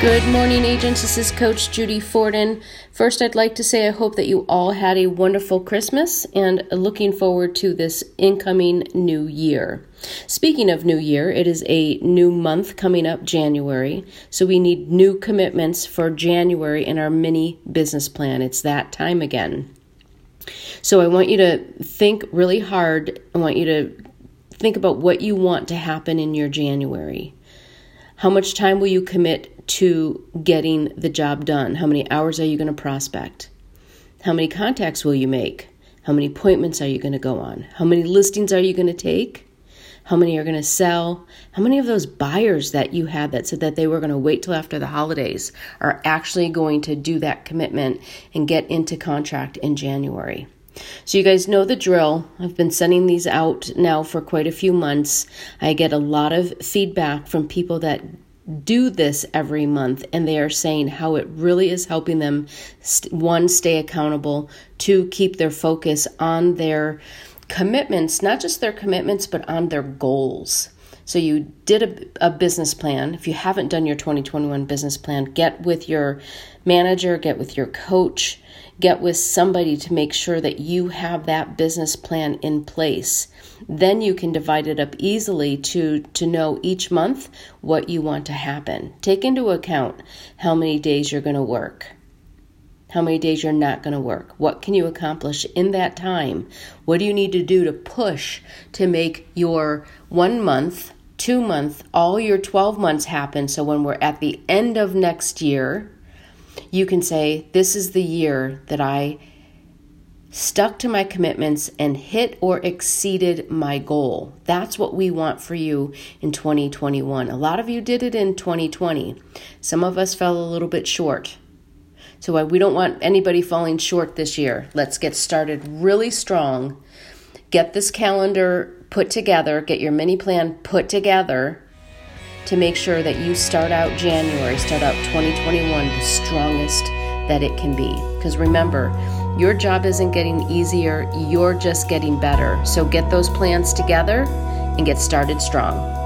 Good morning, agents. This is Coach Judy Forden. First, I'd like to say I hope that you all had a wonderful Christmas and looking forward to this incoming new year. Speaking of new year, it is a new month coming up, January. So we need new commitments for January in our mini business plan. It's that time again. So I want you to think really hard. I want you to think about what you want to happen in your January. How much time will you commit to getting the job done? How many hours are you going to prospect? How many contacts will you make? How many appointments are you going to go on? How many listings are you going to take? How many are going to sell? How many of those buyers that you had that said that they were going to wait till after the holidays are actually going to do that commitment and get into contract in January? So, you guys know the drill. I've been sending these out now for quite a few months. I get a lot of feedback from people that do this every month and they are saying how it really is helping them one stay accountable to keep their focus on their commitments not just their commitments but on their goals so you did a, a, business plan. If you haven't done your 2021 business plan, get with your manager, get with your coach, get with somebody to make sure that you have that business plan in place. Then you can divide it up easily to to know each month what you want to happen. Take into account how many days you're going to work. How many days you're not going to work? What can you accomplish in that time? What do you need to do to push to make your one month two month, all your 12 months happen. So when we're at the end of next year, you can say, This is the year that I stuck to my commitments and hit or exceeded my goal. That's what we want for you in 2021. A lot of you did it in 2020. Some of us fell a little bit short. So we don't want anybody falling short this year. Let's get started really strong. Get this calendar put together, get your mini plan put together to make sure that you start out January, start out 2021 the strongest that it can be. Because remember, your job isn't getting easier, you're just getting better. So get those plans together and get started strong.